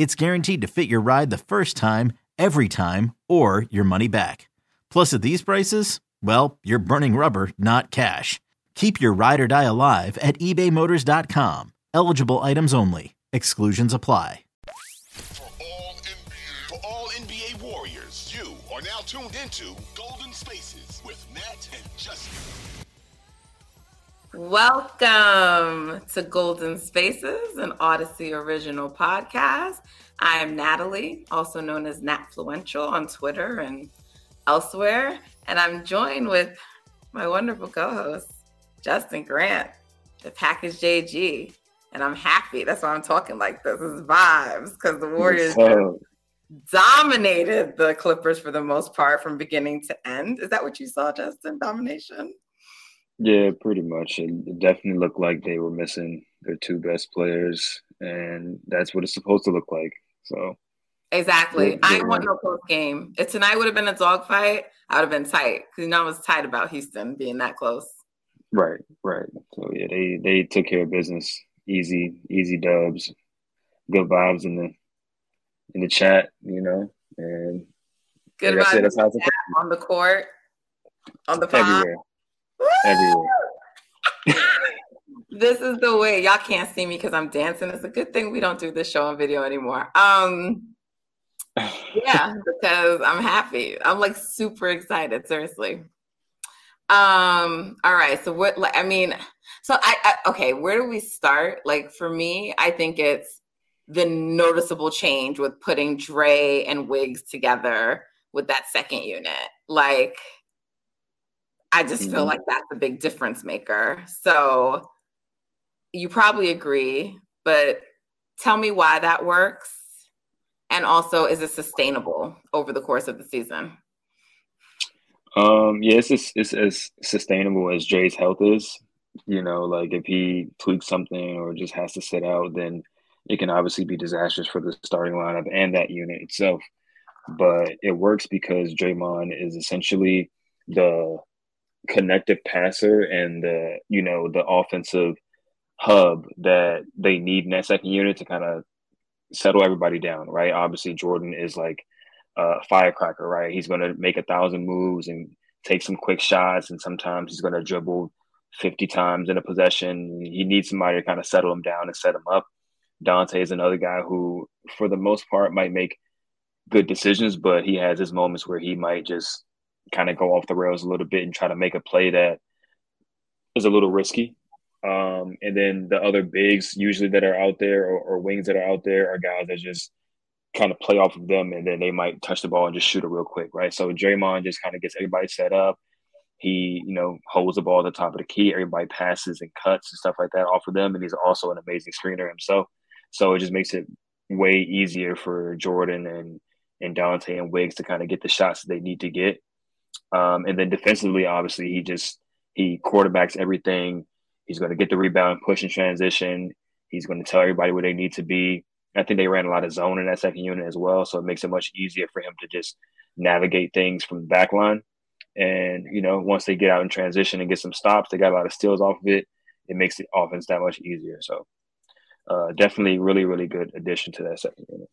it's guaranteed to fit your ride the first time, every time, or your money back. Plus, at these prices, well, you're burning rubber, not cash. Keep your ride or die alive at ebaymotors.com. Eligible items only. Exclusions apply. For all NBA, for all NBA Warriors, you are now tuned into Golden Spaces with Nat and Justin. Welcome to Golden Spaces, an Odyssey original podcast. I am Natalie, also known as Natfluential on Twitter and elsewhere, and I'm joined with my wonderful co-host Justin Grant, the Package JG, and I'm happy. That's why I'm talking like this. This is vibes because the Warriors dominated the Clippers for the most part from beginning to end. Is that what you saw, Justin? Domination? Yeah, pretty much. It, it definitely looked like they were missing their two best players, and that's what it's supposed to look like. So exactly, I want no close game. If tonight would have been a dogfight, I would have been tight because you know I was tight about Houston being that close. Right, right. So yeah, they they took care of business. Easy, easy dubs. Good vibes in the in the chat, you know, and good like vibes said, that's how on the court, on the pod. everywhere, everywhere. this is the way y'all can't see me because I'm dancing. It's a good thing we don't do this show on video anymore. Um, yeah, because I'm happy. I'm like super excited. Seriously. Um. All right. So what? Like, I mean, so I, I okay. Where do we start? Like for me, I think it's the noticeable change with putting Dre and Wiggs together with that second unit. Like, I just feel Mhm. like that's a big difference maker. So you probably agree, but tell me why that works. And also, is it sustainable over the course of the season? Um, yeah, it's as, it's as sustainable as Jay's health is. You know, like if he tweaks something or just has to sit out, then it can obviously be disastrous for the starting lineup and that unit itself. But it works because Draymond is essentially the connective passer and the you know the offensive hub that they need in that second unit to kind of settle everybody down, right? Obviously, Jordan is like a firecracker, right? He's going to make a thousand moves and take some quick shots, and sometimes he's going to dribble 50 times in a possession. He needs somebody to kind of settle him down and set him up. Dante is another guy who, for the most part, might make good decisions, but he has his moments where he might just kind of go off the rails a little bit and try to make a play that is a little risky. Um, and then the other bigs usually that are out there or, or wings that are out there are guys that just kind of play off of them and then they might touch the ball and just shoot it real quick, right? So Draymond just kind of gets everybody set up. He, you know, holds the ball at the top of the key. Everybody passes and cuts and stuff like that off of them. And he's also an amazing screener himself. So it just makes it way easier for Jordan and and Dante and Wiggs to kind of get the shots that they need to get. Um, and then defensively, obviously, he just he quarterbacks everything. He's going to get the rebound, push and transition. He's going to tell everybody where they need to be. I think they ran a lot of zone in that second unit as well, so it makes it much easier for him to just navigate things from the back line. And you know, once they get out in transition and get some stops, they got a lot of steals off of it. It makes the offense that much easier. So, uh, definitely, really, really good addition to that second unit.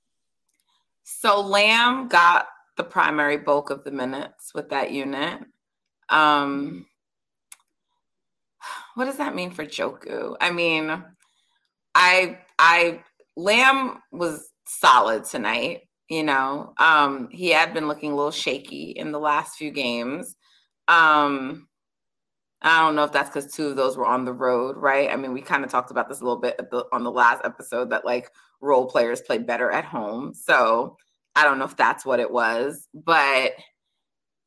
So Lamb got the primary bulk of the minutes with that unit. Um, what does that mean for Joku? I mean, I I Lamb was solid tonight. You know, um, he had been looking a little shaky in the last few games. Um, I don't know if that's because two of those were on the road, right? I mean, we kind of talked about this a little bit on the last episode that like role players play better at home. So I don't know if that's what it was, but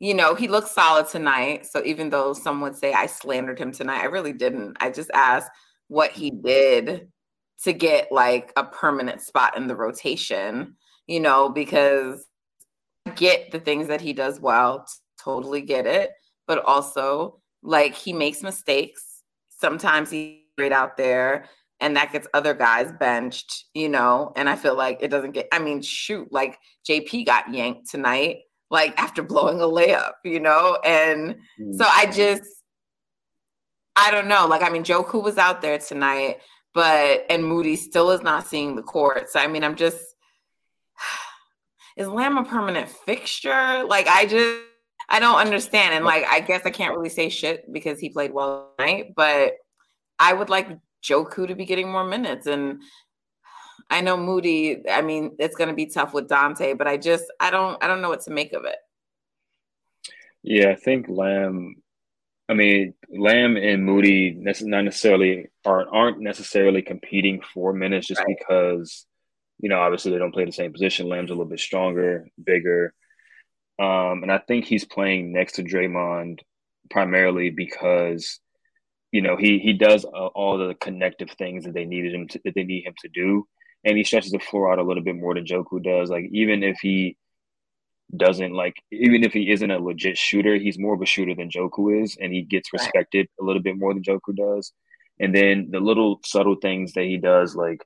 you know, he looked solid tonight. So even though some would say I slandered him tonight, I really didn't. I just asked what he did to get like a permanent spot in the rotation, you know, because I get the things that he does well, totally get it, but also like he makes mistakes. Sometimes he's great out there and that gets other guys benched, you know, and I feel like it doesn't get I mean, shoot, like JP got yanked tonight like after blowing a layup, you know? And mm-hmm. so I just, I don't know. Like, I mean, Joku was out there tonight, but, and Moody still is not seeing the court. So, I mean, I'm just, is Lamb a permanent fixture? Like, I just, I don't understand. And like, I guess I can't really say shit because he played well tonight, but I would like Joku to be getting more minutes. And I know Moody, I mean, it's going to be tough with Dante, but I just, I don't, I don't know what to make of it. Yeah, I think Lamb, I mean, Lamb and Moody not necessarily aren't, aren't necessarily competing for minutes just right. because, you know, obviously they don't play the same position. Lamb's a little bit stronger, bigger. Um, and I think he's playing next to Draymond primarily because, you know, he he does uh, all the connective things that they needed him to, that they need him to do and he stretches the floor out a little bit more than Joku does. Like even if he doesn't like even if he isn't a legit shooter, he's more of a shooter than Joku is, and he gets respected a little bit more than Joku does. And then the little subtle things that he does, like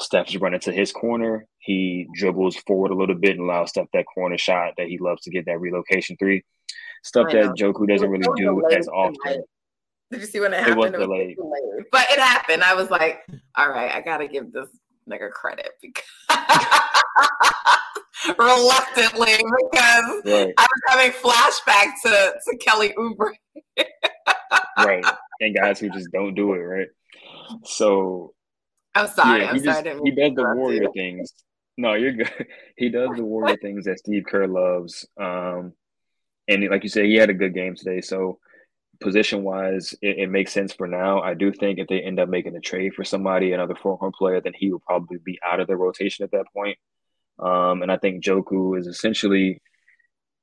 Steph's running to his corner, he dribbles forward a little bit and allows Steph that corner shot that he loves to get that relocation three. Stuff that Joku doesn't really do as often. Did you see when it happened? It was, it was delayed. delayed. But it happened. I was like, all right, I gotta give this nigga credit because reluctantly because right. I was having flashback to, to Kelly Oubre. right. And guys who just don't do it, right? So I'm sorry. Yeah, he, I'm just, sorry, he does the warrior you. things. No, you're good. He does the warrior things that Steve Kerr loves. Um, and like you said, he had a good game today. So position wise, it, it, makes sense for now. I do think if they end up making a trade for somebody, another four-horn player, then he will probably be out of the rotation at that point. Um, and I think Joku is essentially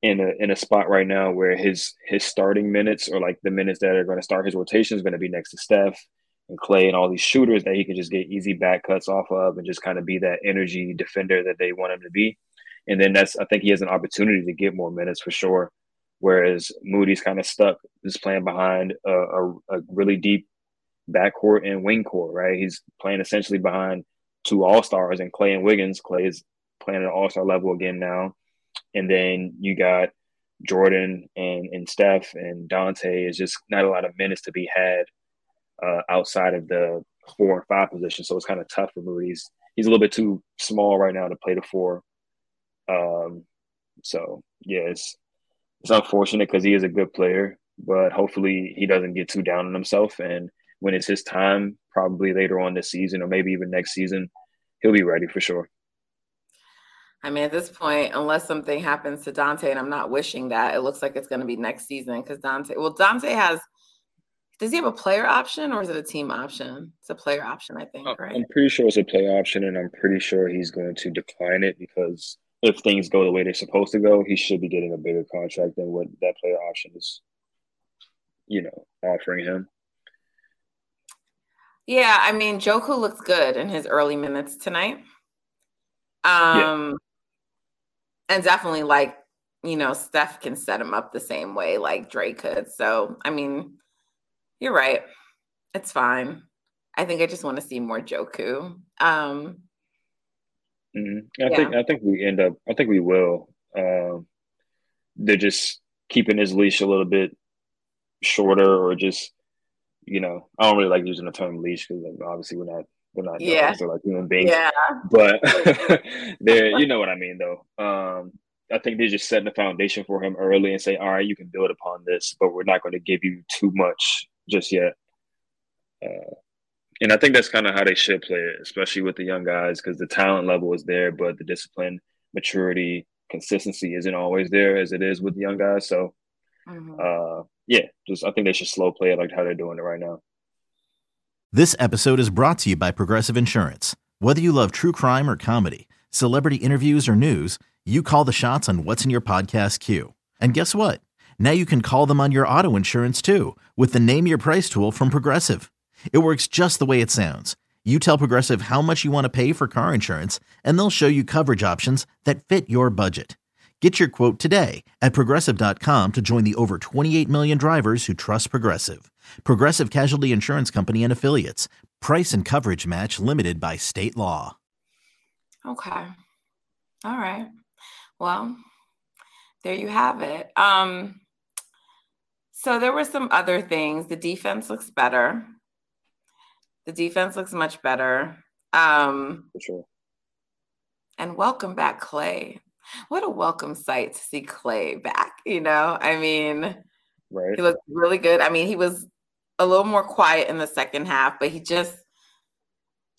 in a in a spot right now where his his starting minutes or like the minutes that are going to start his rotation is going to be next to Steph and Clay and all these shooters that he can just get easy back cuts off of and just kind of be that energy defender that they want him to be. And then that's I think he has an opportunity to get more minutes for sure whereas Moody's kind of stuck just playing behind a, a, a, really deep backcourt and wing court, right? He's playing essentially behind two all stars and Clay and Wiggins. Clay is playing at all star level again now. And then you got Jordan and, and Steph and Dante is just not a lot of minutes to be had uh, outside of the four and five position. So it's kind of tough for Moody's. He's a little bit too small right now to play the four. Um, so yeah, it's it's unfortunate because he is a good player, but hopefully he doesn't get too down on himself. And when it's his time, probably later on this season or maybe even next season, he'll be ready for sure. I mean, at this point, unless something happens to Dante, and I'm not wishing that, it looks like it's going to be next season because Dante, well, Dante has, does he have a player option or is it a team option? It's a player option, I think, uh, right? I'm pretty sure it's a player option, and I'm pretty sure he's going to decline it because if things go the way they're supposed to go, he should be getting a bigger contract than what that player option is, you know, offering him. Yeah, I mean, Joku looks good in his early minutes tonight. Um, yeah. and definitely like, you know, Steph can set him up the same way like Dre could. So, I mean, you're right. It's fine. I think I just want to see more Joku. Um, Mm-hmm. I yeah. think I think we end up. I think we will. Um, they're just keeping his leash a little bit shorter, or just you know, I don't really like using the term leash because obviously we're not we're not yeah. they're like human beings. Yeah. But they're you know what I mean though. Um, I think they're just setting the foundation for him early and say, all right, you can build upon this, but we're not going to give you too much just yet. Uh, and I think that's kind of how they should play it, especially with the young guys, because the talent level is there, but the discipline maturity, consistency isn't always there as it is with the young guys. So, mm-hmm. uh, yeah, just I think they should slow play it like how they're doing it right now. This episode is brought to you by Progressive Insurance. Whether you love true crime or comedy, celebrity interviews or news, you call the shots on what's in your podcast queue. And guess what? Now you can call them on your auto insurance too with the Name Your Price tool from Progressive. It works just the way it sounds. You tell Progressive how much you want to pay for car insurance, and they'll show you coverage options that fit your budget. Get your quote today at progressive.com to join the over 28 million drivers who trust Progressive. Progressive Casualty Insurance Company and Affiliates. Price and coverage match limited by state law. Okay. All right. Well, there you have it. Um, so there were some other things. The defense looks better. The defense looks much better. Um, For sure. And welcome back, Clay. What a welcome sight to see Clay back. You know, I mean, right. he looked really good. I mean, he was a little more quiet in the second half, but he just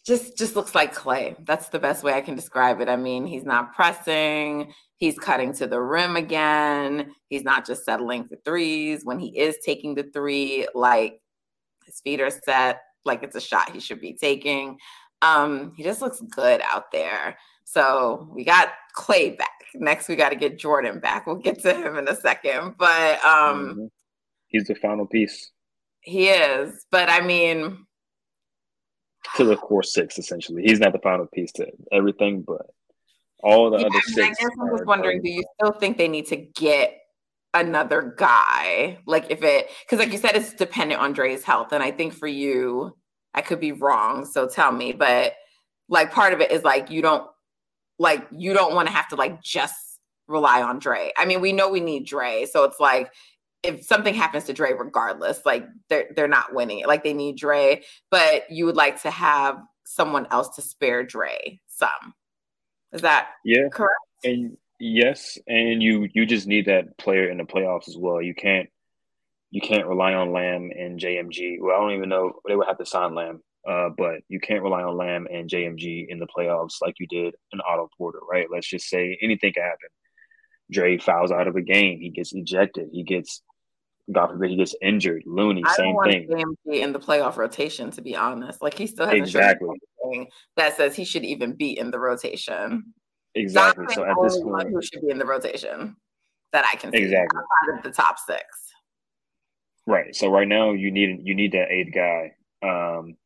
just just looks like Clay That's the best way I can describe it. I mean, he's not pressing, he's cutting to the rim again. He's not just settling for threes. When he is taking the three, like his feet are set, like it's a shot he should be taking. Um, he just looks good out there. So we got Clay back. Next, we got to get Jordan back. We'll get to him in a second. But um, mm-hmm. he's the final piece. He is. But I mean, to the core six, essentially. He's not the final piece to everything, but all the yeah, other six. I guess I'm just wondering do you still think they need to get another guy? Like, if it, because like you said, it's dependent on Dre's health. And I think for you, I could be wrong. So tell me. But like, part of it is like, you don't like you don't want to have to like just rely on Dre. I mean, we know we need Dre, so it's like if something happens to Dre, regardless, like they're they're not winning it. Like they need Dre, but you would like to have someone else to spare Dre some. Is that yeah correct? And yes, and you you just need that player in the playoffs as well. You can't you can't rely on Lamb and JMG. Well, I don't even know they would have to sign Lamb uh, but you can't rely on Lamb and JMG in the playoffs like you did in Otto Porter, right? Let's just say anything can happen. Dre fouls out of a game, he gets ejected, he gets, God forbid, he gets injured. Looney, I same thing. JMG in the playoff rotation, to be honest, like he still has exactly that says he should even be in the rotation. Exactly. so at this point, who should be in the rotation that I can see exactly the top six. Right. So right now you need you need that eighth guy. Um,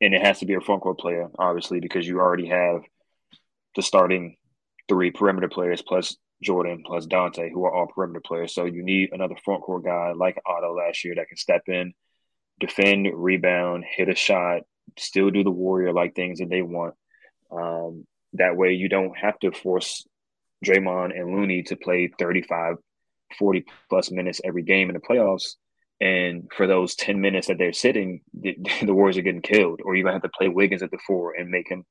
and it has to be a front court player, obviously, because you already have the starting three perimeter players plus Jordan plus Dante, who are all perimeter players. So you need another front court guy like Otto last year that can step in, defend, rebound, hit a shot, still do the warrior like things that they want. Um, that way you don't have to force Draymond and Looney to play 35, 40 plus minutes every game in the playoffs and for those 10 minutes that they're sitting, the, the Warriors are getting killed, or you're going to have to play Wiggins at the four and make him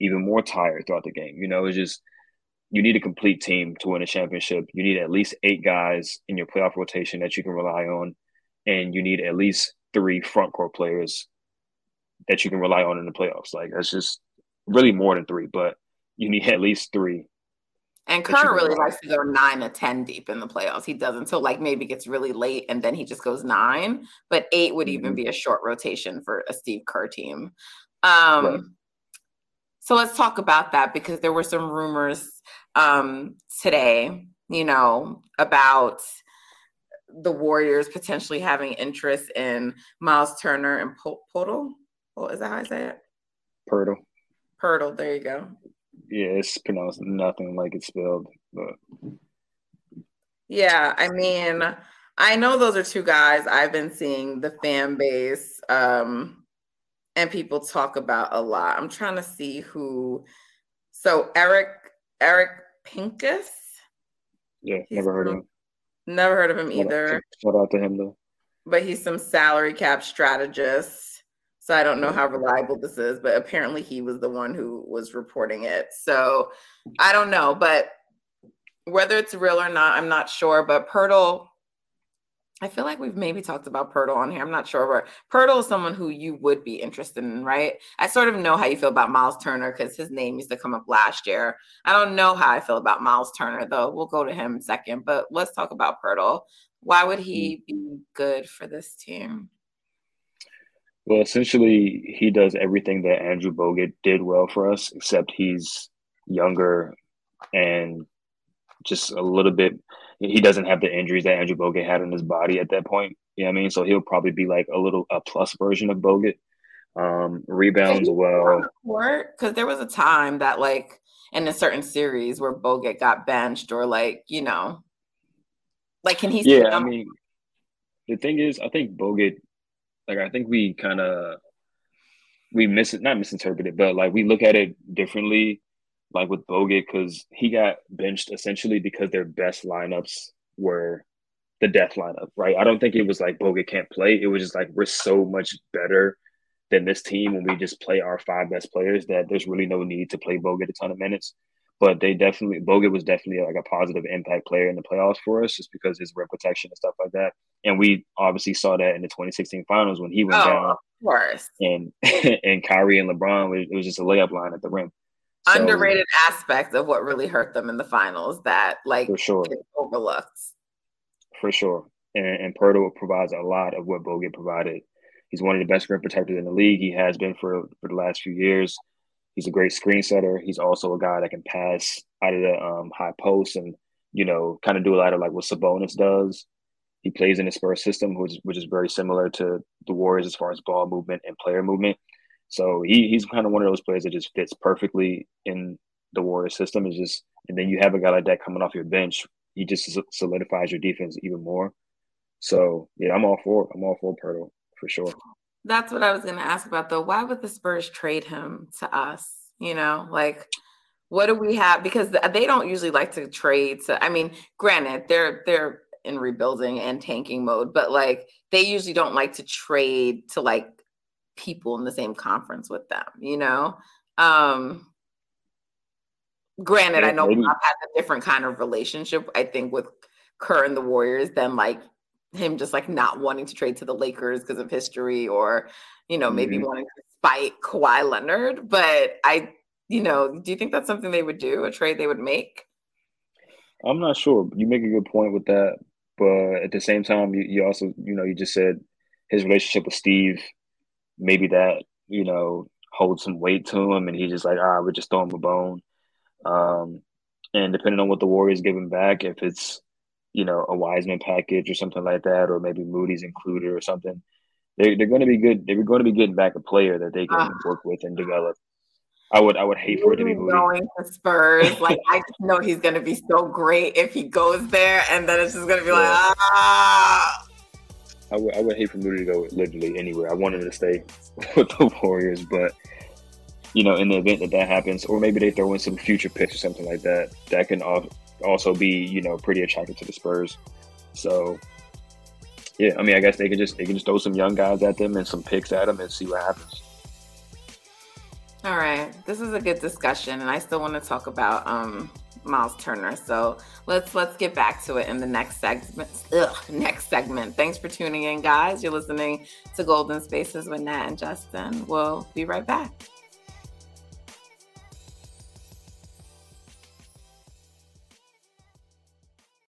even more tired throughout the game. You know, it's just, you need a complete team to win a championship. You need at least eight guys in your playoff rotation that you can rely on, and you need at least three front court players that you can rely on in the playoffs. Like, that's just really more than three, but you need at least three and Kerr really likes to go nine or 10 deep in the playoffs. He does until like maybe gets really late and then he just goes nine. But eight would even mm-hmm. be a short rotation for a Steve Kerr team. Um, right. So let's talk about that because there were some rumors um, today, you know, about the Warriors potentially having interest in Miles Turner and Podol. Oh, is that how I say it? Poeltl. Poeltl. There you go yeah, it's pronounced nothing like it's spelled. But yeah, I mean, I know those are two guys I've been seeing the fan base um, and people talk about a lot. I'm trying to see who. So Eric Eric Pincus. Yeah, never heard of him. Never heard of him either. Shout out to him though. But he's some salary cap strategist. So I don't know how reliable this is, but apparently he was the one who was reporting it. So I don't know, but whether it's real or not, I'm not sure. But Poeltl, I feel like we've maybe talked about Poeltl on here. I'm not sure, but Poeltl is someone who you would be interested in, right? I sort of know how you feel about Miles Turner because his name used to come up last year. I don't know how I feel about Miles Turner though. We'll go to him second, but let's talk about Poeltl. Why would he mm-hmm. be good for this team? Well, essentially, he does everything that Andrew Bogut did well for us, except he's younger and just a little bit he doesn't have the injuries that Andrew Bogut had in his body at that point. You know what I mean? So he'll probably be like a little a plus version of Bogut. Um, rebounds well. Because there was a time that like in a certain series where Bogut got benched or like, you know, like can he Yeah, I mean the thing is I think Bogut like I think we kind of we miss it not misinterpreted, but like we look at it differently like with Bogut because he got benched essentially because their best lineups were the death lineup, right? I don't think it was like Bogut can't play. It was just like we're so much better than this team when we just play our five best players that there's really no need to play Bogut a ton of minutes. But they definitely Bogut was definitely like a positive impact player in the playoffs for us just because his rim protection and stuff like that. And we obviously saw that in the 2016 finals when he went oh, down. Of course. And and Kyrie and LeBron it was just a layup line at the rim underrated aspect of what really hurt them in the finals that like for sure overlooked. For sure. And, and provides a lot of what Bogut provided. He's one of the best rim protectors in the league. He has been for, for the last few years. He's a great screen setter. He's also a guy that can pass out of the um, high post and, you know, kind of do a lot of like what Sabonis does. He plays in the Spurs system, which, which is very similar to the Warriors as far as ball movement and player movement. So he, he's kind of one of those players that just fits perfectly in the Warriors system. Is just and then you have a guy like that coming off your bench, he just solidifies your defense even more. So yeah, I'm all for. I'm all for Poeltl for sure. That's what I was going to ask about though. Why would the Spurs trade him to us? You know, like what do we have? Because they don't usually like to trade. To I mean, granted, they're they're in rebuilding and tanking mode, but like they usually don't like to trade to like people in the same conference with them, you know? Um, granted, I know. I've had a different kind of relationship, I think, with Kerr and the Warriors than like him just like not wanting to trade to the Lakers because of history or, you know, maybe mm-hmm. wanting to spite Kawhi Leonard. But I, you know, do you think that's something they would do, a trade they would make? I'm not sure. You make a good point with that. But at the same time, you, you also, you know, you just said his relationship with Steve maybe that you know holds some weight to him, and he's just like, ah, right, we're just throwing him a bone. Um, and depending on what the Warriors give him back, if it's you know a Wiseman package or something like that, or maybe Moody's included or something, they're they're going to be good. They're going to be getting back a player that they can uh, work with and develop. I would I would hate for it to be Moody. going to Spurs. like I just know he's going to be so great if he goes there, and then it's just going to be yeah. like ah. I would, I would hate for Moody to go literally anywhere. I wanted to stay with the Warriors, but you know, in the event that that happens, or maybe they throw in some future picks or something like that, that can also be you know pretty attractive to the Spurs. So, yeah, I mean, I guess they can just they can just throw some young guys at them and some picks at them and see what happens. All right, this is a good discussion, and I still want to talk about um, Miles Turner. So let's let's get back to it in the next segment. Ugh, next segment. Thanks for tuning in, guys. You're listening to Golden Spaces with Nat and Justin. We'll be right back.